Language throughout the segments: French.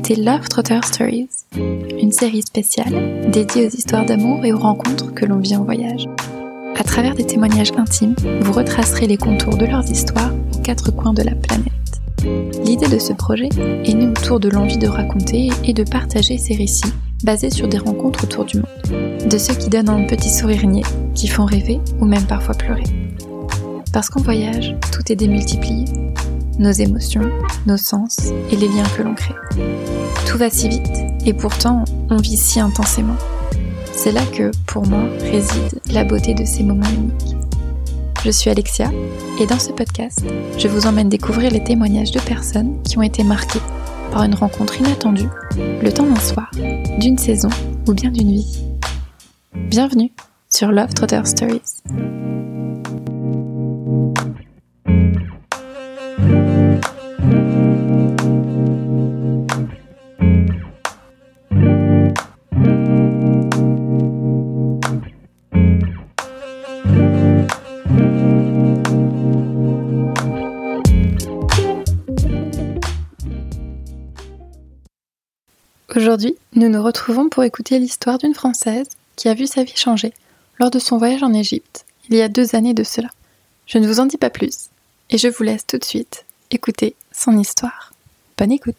écoutez Love Trotter Stories, une série spéciale dédiée aux histoires d'amour et aux rencontres que l'on vit en voyage. À travers des témoignages intimes, vous retracerez les contours de leurs histoires aux quatre coins de la planète. L'idée de ce projet est née autour de l'envie de raconter et de partager ces récits basés sur des rencontres autour du monde. De ceux qui donnent un petit sourire niais, qui font rêver ou même parfois pleurer. Parce qu'en voyage, tout est démultiplié nos émotions, nos sens et les liens que l'on crée. Tout va si vite et pourtant on vit si intensément. C'est là que, pour moi, réside la beauté de ces moments uniques. Je suis Alexia et dans ce podcast, je vous emmène découvrir les témoignages de personnes qui ont été marquées par une rencontre inattendue, le temps d'un soir, d'une saison ou bien d'une vie. Bienvenue sur Love Trotter Stories. Aujourd'hui, nous nous retrouvons pour écouter l'histoire d'une Française qui a vu sa vie changer lors de son voyage en Égypte, il y a deux années de cela. Je ne vous en dis pas plus, et je vous laisse tout de suite écouter son histoire. Bonne écoute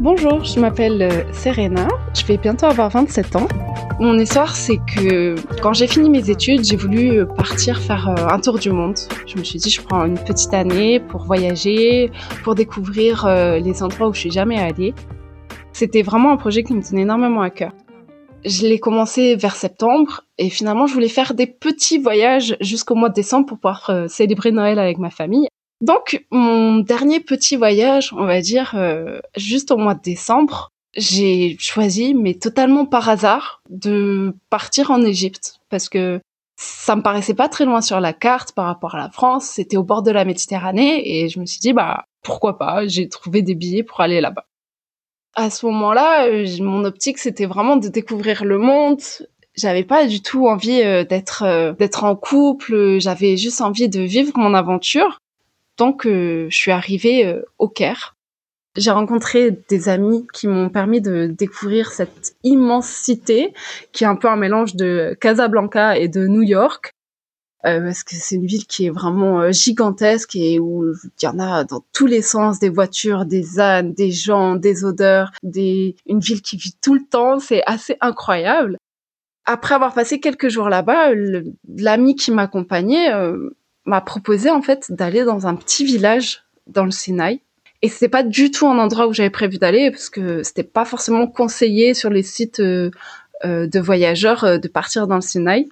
Bonjour, je m'appelle euh, Serena, je vais bientôt avoir 27 ans mon histoire, c'est que quand j'ai fini mes études, j'ai voulu partir faire euh, un tour du monde. Je me suis dit, je prends une petite année pour voyager, pour découvrir euh, les endroits où je suis jamais allée. C'était vraiment un projet qui me tenait énormément à cœur. Je l'ai commencé vers septembre et finalement, je voulais faire des petits voyages jusqu'au mois de décembre pour pouvoir euh, célébrer Noël avec ma famille. Donc, mon dernier petit voyage, on va dire, juste au mois de décembre, j'ai choisi, mais totalement par hasard, de partir en Égypte parce que ça me paraissait pas très loin sur la carte par rapport à la France. C'était au bord de la Méditerranée et je me suis dit bah pourquoi pas? J'ai trouvé des billets pour aller là-bas. À ce moment-là, euh, mon optique c'était vraiment de découvrir le monde. J'avais pas du tout envie euh, d'être euh, d'être en couple. J'avais juste envie de vivre mon aventure. Donc je suis arrivée au Caire j'ai rencontré des amis qui m'ont permis de découvrir cette immensité qui est un peu un mélange de Casablanca et de New York. Euh, parce que c'est une ville qui est vraiment euh, gigantesque et où il y en a dans tous les sens des voitures, des ânes, des gens, des odeurs, des une ville qui vit tout le temps, c'est assez incroyable. Après avoir passé quelques jours là-bas, l'ami qui m'accompagnait euh, m'a proposé en fait d'aller dans un petit village dans le Sinaï et c'était pas du tout un endroit où j'avais prévu d'aller parce que c'était pas forcément conseillé sur les sites euh, euh de voyageurs euh, de partir dans le Sinaï.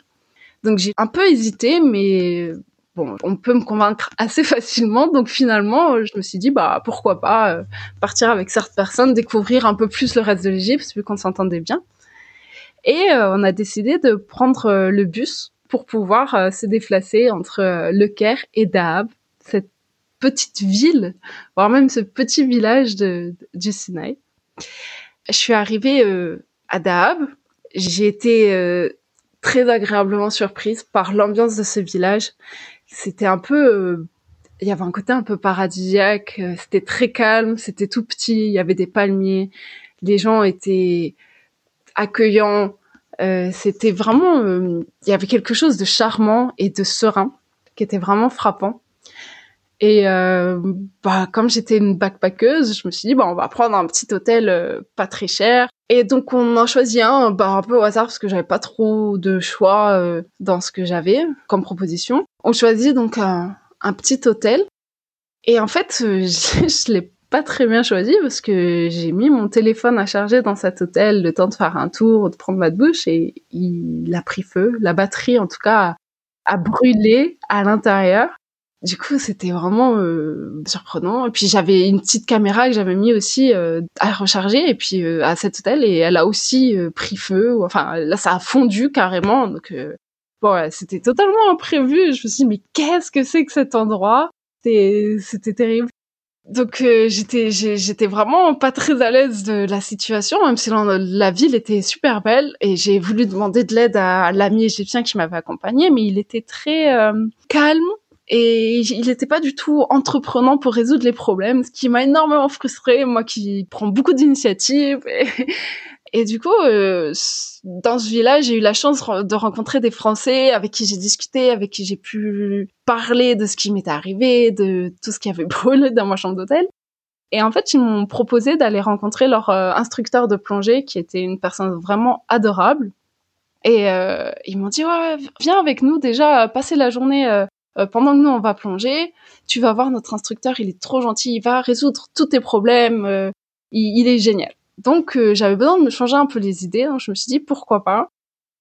Donc j'ai un peu hésité, mais bon, on peut me convaincre assez facilement. Donc finalement, je me suis dit bah pourquoi pas partir avec certaines personnes, découvrir un peu plus le reste de l'Égypte vu qu'on s'entendait bien. Et on a décidé de prendre le bus pour pouvoir se déplacer entre Le Caire et Dahab, petite ville, voire même ce petit village de, du Sinaï. Je suis arrivée euh, à Dahab. J'ai été euh, très agréablement surprise par l'ambiance de ce village. C'était un peu, euh, il y avait un côté un peu paradisiaque. C'était très calme, c'était tout petit. Il y avait des palmiers. Les gens étaient accueillants. c'était vraiment, il y avait quelque chose de charmant et de serein qui était vraiment frappant. Et euh, bah, comme j'étais une backpackeuse, je me suis dit, bah, on va prendre un petit hôtel euh, pas très cher. Et donc on en choisit un, bah, un peu au hasard parce que j'avais pas trop de choix euh, dans ce que j'avais comme proposition. On choisit donc un, un petit hôtel. Et en fait, je, je l'ai pas très bien choisi parce que j'ai mis mon téléphone à charger dans cet hôtel le temps de faire un tour, de prendre ma douche et il a pris feu. La batterie, en tout cas, a brûlé à l'intérieur. Du coup, c'était vraiment euh, surprenant. Et puis j'avais une petite caméra que j'avais mis aussi euh, à recharger et puis euh, à cet hôtel et elle a aussi pris feu. Enfin, là, ça a fondu carrément. Donc bon, c'était totalement imprévu. Je me suis dit mais qu'est-ce que c'est que cet endroit? C'était terrible. donc euh, j'étais j'étais vraiment pas très à l'aise de la situation, même si la, ville était super belle. Et j'ai voulu demander de l'aide à l'ami égyptien qui m'avait accompagné, mais il était très euh, calme et il n'était pas du tout entreprenant pour résoudre les problèmes, ce qui m'a énormément frustrée, moi qui prends beaucoup d'initiatives. Et, du coup, euh, dans ce village, j'ai eu la chance de rencontrer des Français avec qui j'ai discuté, avec qui j'ai pu parler de ce qui m'était arrivé, de tout ce qui avait brûlé dans ma chambre d'hôtel. Et en fait, ils m'ont proposé d'aller rencontrer leur euh, instructeur de plongée, qui était une personne vraiment adorable. Et euh, ils m'ont dit, ouais, viens avec nous déjà, passer la journée euh, pendant que nous on va plonger, tu vas voir notre instructeur, il est trop gentil, il va résoudre tous tes problèmes, euh, il, est génial. Donc euh, j'avais besoin de me changer un peu les idées, donc je me suis dit pourquoi pas?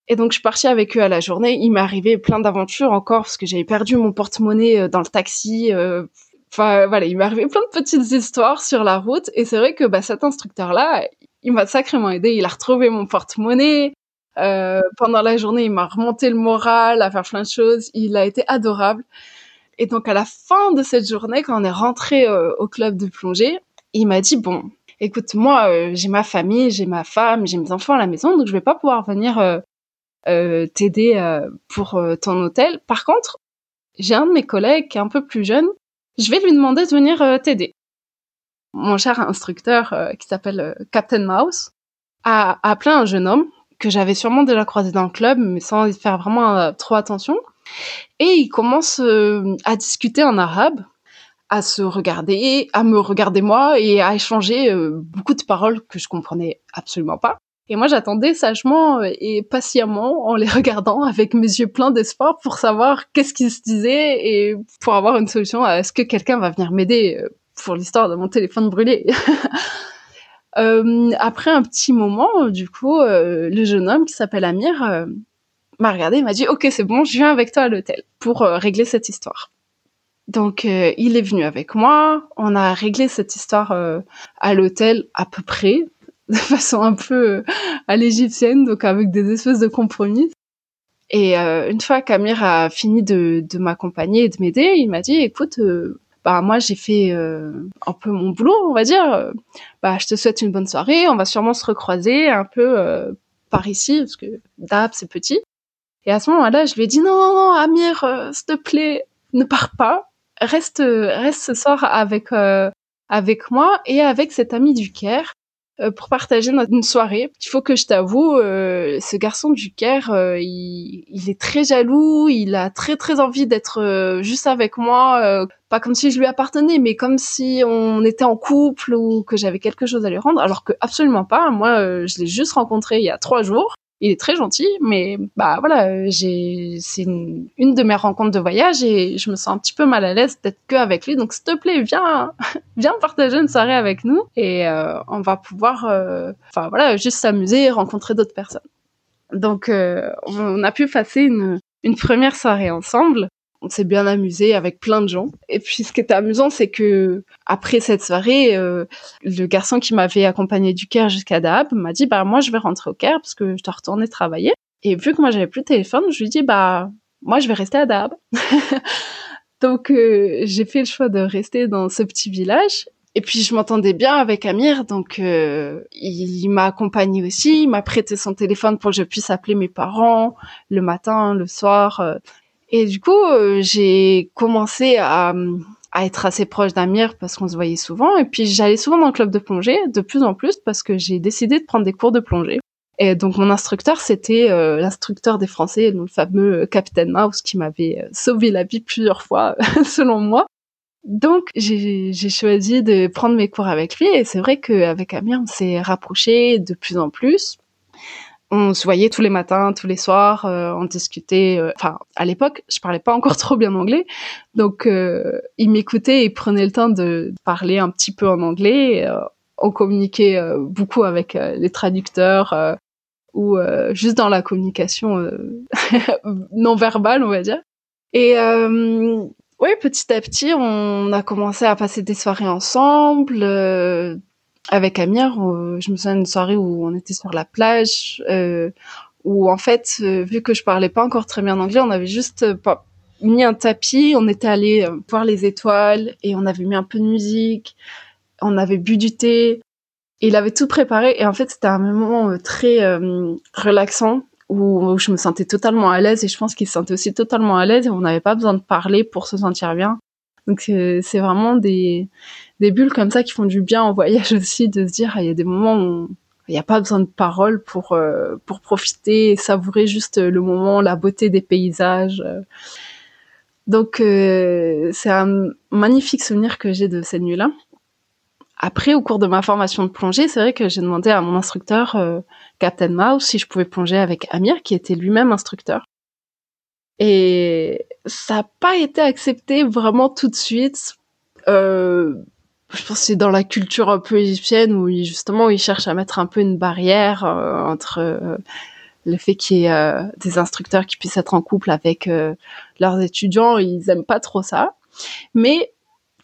Et donc je suis partie avec eux à la journée. Il m'est arrivé plein d'aventures encore parce que j'avais perdu mon porte-monnaie dans le taxi. Enfin voilà, il m'est arrivé plein de petites histoires sur la route. Et c'est vrai que bah, cet instructeur-là, il m'a sacrément aidé. Il a retrouvé mon porte-monnaie. Euh, pendant la journée, il m'a remonté le moral à faire plein de choses. Il a été adorable. Et donc à la fin de cette journée, quand on est rentré euh, au club de plongée, il m'a dit bon, écoute, moi euh, j'ai ma famille, j'ai ma femme, j'ai mes enfants à la maison, donc je vais pas pouvoir venir t'aider pour ton hôtel. Par contre, j'ai un de mes collègues qui est un peu plus jeune, je vais lui demander de venir t'aider. Mon cher instructeur qui s'appelle Captain Mouse a appelé un jeune homme que j'avais sûrement déjà croisé dans le club, mais sans y faire vraiment euh, trop attention. Et il commence euh, à discuter en arabe, à se regarder, à me regarder moi et à échanger euh, beaucoup de paroles que je comprenais absolument pas. Et moi, j'attendais sagement et patiemment en les regardant avec mes yeux pleins d'espoir pour savoir qu'est-ce qu'ils se disaient et pour avoir une solution à est-ce que quelqu'un va venir m'aider pour l'histoire de mon téléphone brûlé. Euh, après un petit moment, du coup, euh, le jeune homme qui s'appelle Amir euh, m'a regardé et m'a dit Ok, c'est bon, je viens avec toi à l'hôtel pour régler cette histoire. Donc, il est venu avec moi. On a réglé cette histoire à l'hôtel à peu près, de façon un peu à l'égyptienne, donc avec des espèces de compromis. Et une fois qu'Amir a fini de m'accompagner et de m'aider, il m'a dit "Écoute, bah moi j'ai fait euh, un peu mon boulot, on va dire. Bah je te souhaite une bonne soirée, on va sûrement se recroiser un peu euh, par ici parce que Dab c'est petit. Et à ce moment-là, je lui ai dit non non non Amir, euh, s'il te plaît, ne pars pas, reste reste ce soir avec avec moi et avec cet ami du Caire pour partager une soirée. Il faut que je t'avoue, euh, ce garçon du Caire, euh, il, il, est très jaloux, il a très très envie d'être juste avec moi, pas comme si je lui appartenais, mais comme si on était en couple ou que j'avais quelque chose à lui rendre, alors que absolument pas. Moi, je l'ai juste rencontré il y a trois jours il est très gentil, mais bah voilà, j'ai c'est une, une, de mes rencontres de voyage et je me sens un petit peu mal à l'aise d'être que avec lui. Donc s'il te plaît, viens, viens partager une soirée avec nous et euh, on va pouvoir, euh, enfin voilà, juste s'amuser et rencontrer d'autres personnes. Donc euh, on a pu passer une, une première soirée ensemble on s'est bien amusé avec plein de gens. Et puis ce qui était amusant, c'est que après cette soirée, euh, le garçon qui m'avait accompagné du Caire jusqu'à Dahab m'a dit bah moi je vais rentrer au Caire parce que je dois retourner travailler. Et vu que moi j'avais plus de téléphone, je lui dit bah moi je vais rester à Dahab. donc euh, j'ai fait le choix de rester dans ce petit village. Et puis je m'entendais bien avec Amir, donc euh, il, m'a accompagné aussi, il m'a prêté son téléphone pour que je puisse appeler mes parents le matin, le soir. Et du coup, euh, j'ai commencé à, à, être assez proche d'Amir parce qu'on se voyait souvent. Et puis j'allais souvent dans le club de plongée, de plus en plus, parce que j'ai décidé de prendre des cours de plongée. Et donc mon instructeur, c'était euh, l'instructeur des Français, le fameux Captain Mouse, qui m'avait euh, sauvé la vie plusieurs fois, selon moi. Donc j'ai choisi de prendre mes cours avec lui. Et c'est vrai qu'avec Amir, on s'est rapproché de plus en plus on se voyait tous les matins, tous les soirs, euh, on discutait. Euh, enfin, à l'époque, je parlais pas encore trop bien anglais, donc euh, il m'écoutait et prenait le temps de parler un petit peu en anglais. on communiquait beaucoup avec les traducteurs ou juste dans la communication non verbale, on va dire. Et oui, petit à petit, on a commencé à passer des soirées ensemble avec Amir, je me souviens d'une soirée où on était sur la plage, euh, où en fait, euh, vu que je parlais pas encore très bien anglais, on avait juste mis un tapis, on était allé euh, voir les étoiles et on avait mis un peu de musique, on avait bu du thé. Il avait tout préparé et en fait c'était un moment euh, très euh, relaxant où, je me sentais totalement à l'aise et je pense qu'il se sentait aussi totalement à l'aise et on n'avait pas besoin de parler pour se sentir bien. Donc c'est vraiment des, bulles comme ça qui font du bien en voyage aussi de se dire il y a des moments où il n'y a pas besoin de paroles pour pour profiter savourer juste le moment, la beauté des paysages. Donc euh, c'est un magnifique souvenir que j'ai de cette nuit-là. Après, au cours de ma formation de plongée, c'est vrai que j'ai demandé à mon instructeur, euh, Captain Mouse, si je pouvais plonger avec Amir, qui était lui-même instructeur. Et ça n'a pas été accepté vraiment tout de suite. Euh, je pense que c'est dans la culture un peu égyptienne où justement ils cherchent à mettre un peu une barrière entre le fait qu'il y ait euh, des instructeurs qui puissent être en couple avec euh, leurs étudiants, ils aiment pas trop ça. Mais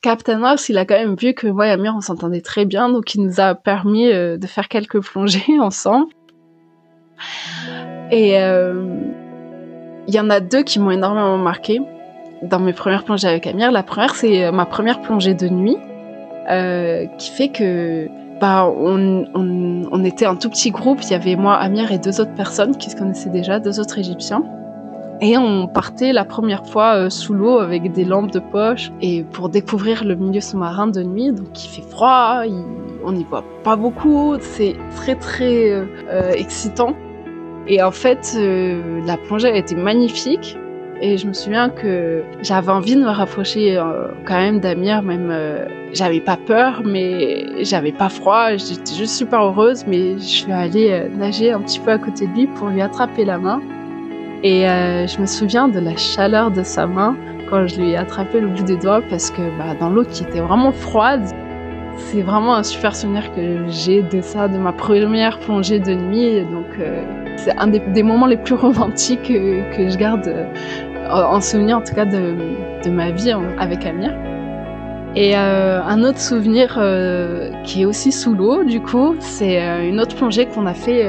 Captain Mouse, il a quand même vu que moi et Amir, on s'entendait très bien, donc il nous a permis euh, de faire quelques plongées ensemble. Et il y en a deux qui m'ont énormément marqué dans mes premières plongées avec Amir. La première, c'est ma première plongée de nuit, qui fait que bah, on, on, était un tout petit groupe. Il y avait moi, Amir et deux autres personnes qui se connaissaient déjà, deux autres Égyptiens. Et on partait la première fois euh, sous l'eau avec des lampes de poche et pour découvrir le milieu sous-marin de nuit. Donc il fait froid, on n'y voit pas beaucoup, c'est très très euh, euh, excitant. Et en fait, la plongée a été magnifique. Et je me souviens que j'avais envie de me rapprocher euh, quand même d'Amir, même euh, j'avais pas peur, mais j'avais pas froid, j'étais juste super heureuse, mais je suis allée euh, nager un petit peu à côté de lui pour lui attraper la main. Et je me souviens de la chaleur de sa main quand je lui ai attrapé le bout des doigts parce que bah, dans l'eau qui était vraiment froide, c'est vraiment un super souvenir que j'ai de ça, de ma première plongée de nuit. Donc, c'est un des, moments les plus romantiques que, je garde en souvenir en tout cas de, ma vie avec Amir. Et euh, un autre souvenir euh, qui est aussi sous l'eau, du coup, c'est euh, une autre plongée qu'on a fait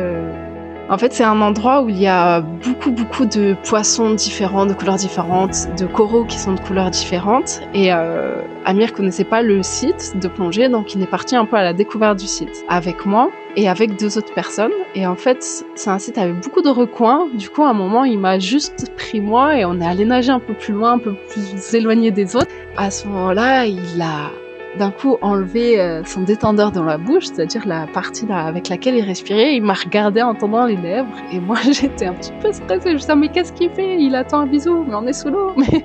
en fait, c'est un endroit où il y a beaucoup, beaucoup de poissons différents, de couleurs différentes, de coraux qui sont de couleurs différentes. Et euh, Amir connaissait pas le site de plongée, donc il est parti un peu à la découverte du site avec moi et avec deux autres personnes. Et en fait, c'est un site avec beaucoup de recoins. Du coup, à un moment, il m'a juste pris moi et on est allé nager un peu plus loin, un peu plus éloigné des autres. À ce moment-là, il a d'un coup enlevé euh, son détendeur dans la bouche, c'est-à-dire la partie avec laquelle il respirait. Il m'a regardé en tendant les lèvres et moi j'étais un petit peu stressée. Je me disais mais qu'est-ce qu'il fait? Il attend un bisou, mais on est sous l'eau. Mais,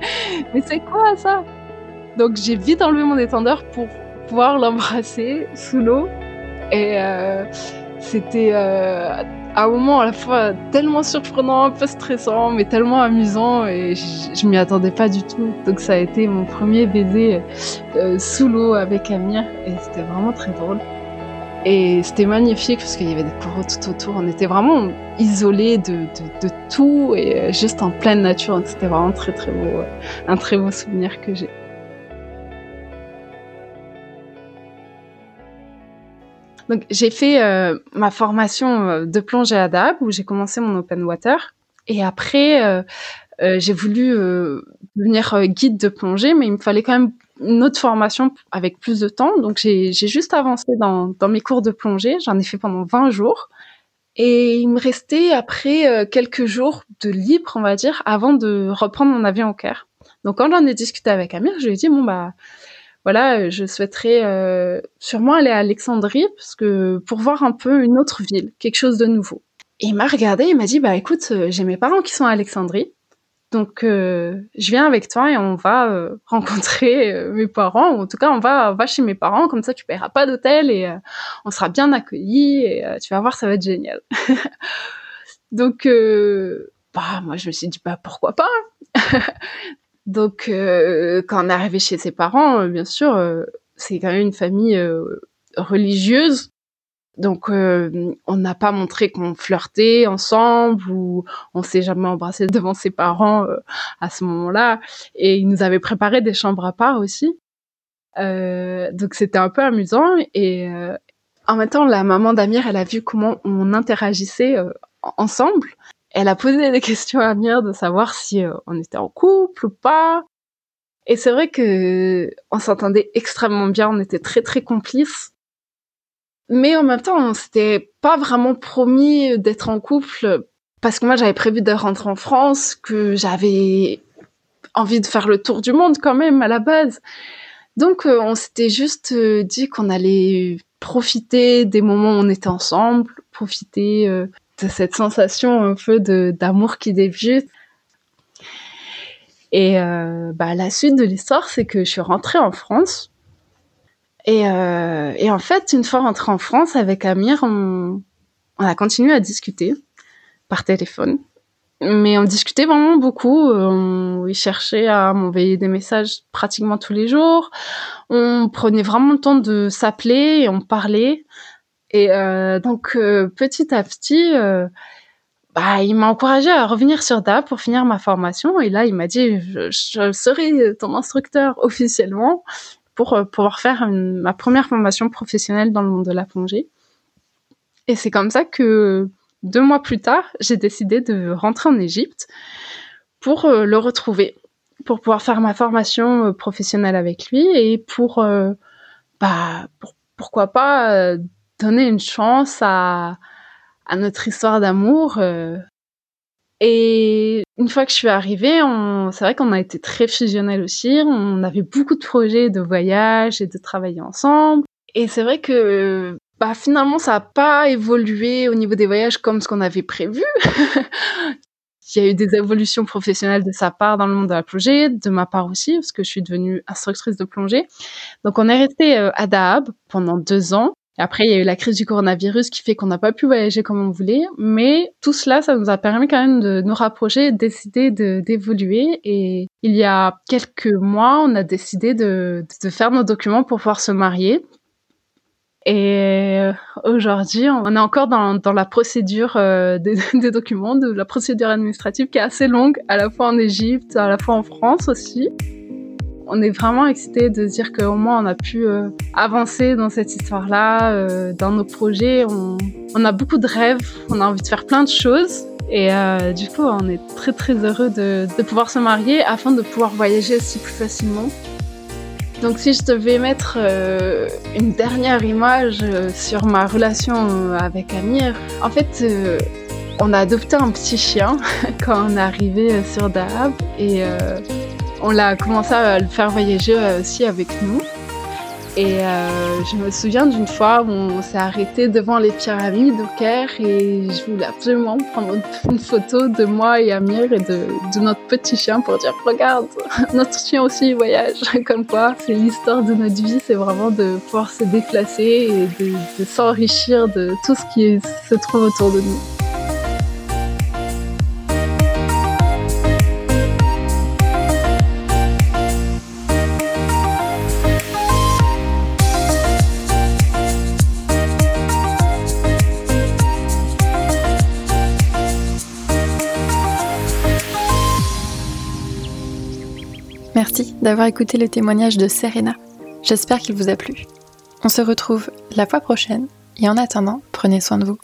mais c'est quoi ça? Donc j'ai vite enlevé mon détendeur pour pouvoir l'embrasser sous l'eau et euh, c'était euh, un moment à la fois tellement surprenant, un peu stressant, mais tellement amusant et je, m'y attendais pas du tout. Donc ça a été mon premier baiser euh, sous l'eau avec Amir et c'était vraiment très drôle. Et c'était magnifique parce qu'il y avait des coraux tout autour. On était vraiment isolés de, de, tout et euh, juste en pleine nature. C'était vraiment très très beau, un très beau souvenir que j'ai. Donc j'ai fait euh, ma formation euh, de plongée à DAB où j'ai commencé mon open water. Et après euh, j'ai voulu devenir guide de plongée mais il me fallait quand même une autre formation avec plus de temps. Donc j'ai juste avancé dans, dans mes cours de plongée. J'en ai fait pendant 20 jours. Et il me restait après quelques jours de libre on va dire avant de reprendre mon avion au Caire. Donc quand j'en ai discuté avec Amir je lui ai dit bon bah voilà, euh, je souhaiterais euh, sûrement aller à Alexandrie parce que pour voir un peu une autre ville, quelque chose de nouveau. Et il m'a regardé, il m'a dit bah écoute, euh, j'ai mes parents qui sont à Alexandrie, donc je viens avec toi et on va rencontrer mes parents. Ou en tout cas, on va va chez mes parents, comme ça tu paieras pas d'hôtel et on sera bien accueillis et tu vas voir, ça va être génial. donc bah moi je me suis dit bah pourquoi pas? Donc, euh, quand on est arrivé chez ses parents, euh, bien sûr, euh, c'est quand même une famille religieuse. Donc, on n'a pas montré qu'on flirtait ensemble ou on s'est jamais embrassé devant ses parents à ce moment-là. Et ils nous avaient préparé des chambres à part aussi. donc, c'était un peu amusant. Et en même temps, la maman d'Amir, elle a vu comment on interagissait ensemble. Elle a posé des questions à Amir de savoir si euh, on était en couple ou pas. Et c'est vrai que on s'entendait extrêmement bien, on était très très complices. Mais en même temps, on s'était pas vraiment promis d'être en couple parce que moi j'avais prévu de rentrer en France, que j'avais envie de faire le tour du monde quand même à la base. Donc euh, on s'était juste euh, dit qu'on allait profiter des moments où on était ensemble, profiter cette sensation un peu d'amour qui débute. Et bah la suite de l'histoire, c'est que je suis rentrée en France. Et, et en fait, une fois rentrée en France avec Amir, on, a continué à discuter par téléphone mais on discutait vraiment beaucoup. On, cherchait à m'envoyer des messages pratiquement tous les jours. On prenait vraiment le temps de s'appeler et on parlait. Et euh, donc euh, petit à petit, euh, bah, il m'a encouragé à revenir sur DAP pour finir ma formation. Et là, il m'a dit je, serai ton instructeur officiellement pour pouvoir faire ma première formation professionnelle dans le monde de la plongée. Et c'est comme ça que deux mois plus tard, j'ai décidé de rentrer en Égypte pour le retrouver, pour pouvoir faire ma formation professionnelle avec lui et pour, bah, pourquoi pas donner une chance à, à notre histoire d'amour. Et une fois que je suis arrivée, c'est vrai qu'on a été très fusionnels aussi. On avait beaucoup de projets de voyage et de travailler ensemble. Et c'est vrai que bah finalement ça n'a pas évolué au niveau des voyages comme ce qu'on avait prévu. Il y a eu des évolutions professionnelles de sa part dans le monde de la plongée, de ma part aussi, parce que je suis devenue instructrice de plongée. Donc on est resté euh, à Dahab pendant deux ans. Après, il y a eu la crise du coronavirus qui fait qu'on n'a pas pu voyager comme on voulait. Mais tout cela, ça nous a permis quand même de nous rapprocher, de décider d'évoluer. Et il y a quelques mois, on a décidé de, de faire nos documents pour pouvoir se marier. Et aujourd'hui, on est encore dans, dans la procédure euh, des, des, documents, de la procédure administrative qui est assez longue, à la fois en Égypte, à la fois en France aussi. On est vraiment excité de dire qu'au moins on a pu euh, avancer dans cette histoire-là, euh, dans nos projets. On, a beaucoup de rêves, on a envie de faire plein de choses. Et du coup, on est très très heureux de, de pouvoir se marier afin de pouvoir voyager aussi plus facilement. Donc si je devais mettre euh, une dernière image euh, sur ma relation euh, avec Amir, en fait, on a adopté un petit chien quand on est arrivé sur Dahab et on l'a commencé à le faire voyager aussi avec nous. Et euh, je me souviens d'une fois où on s'est arrêté devant les pyramides au Caire et je voulais absolument prendre une photo de moi et Amir et de, notre petit chien pour dire regarde, notre chien aussi voyage. Comme quoi, c'est l'histoire de notre vie, c'est vraiment de pouvoir se déplacer et de s'enrichir de tout ce qui se trouve autour de nous. D'avoir écouté le témoignage de Serena. J'espère qu'il vous a plu. On se retrouve la fois prochaine et en attendant, prenez soin de vous.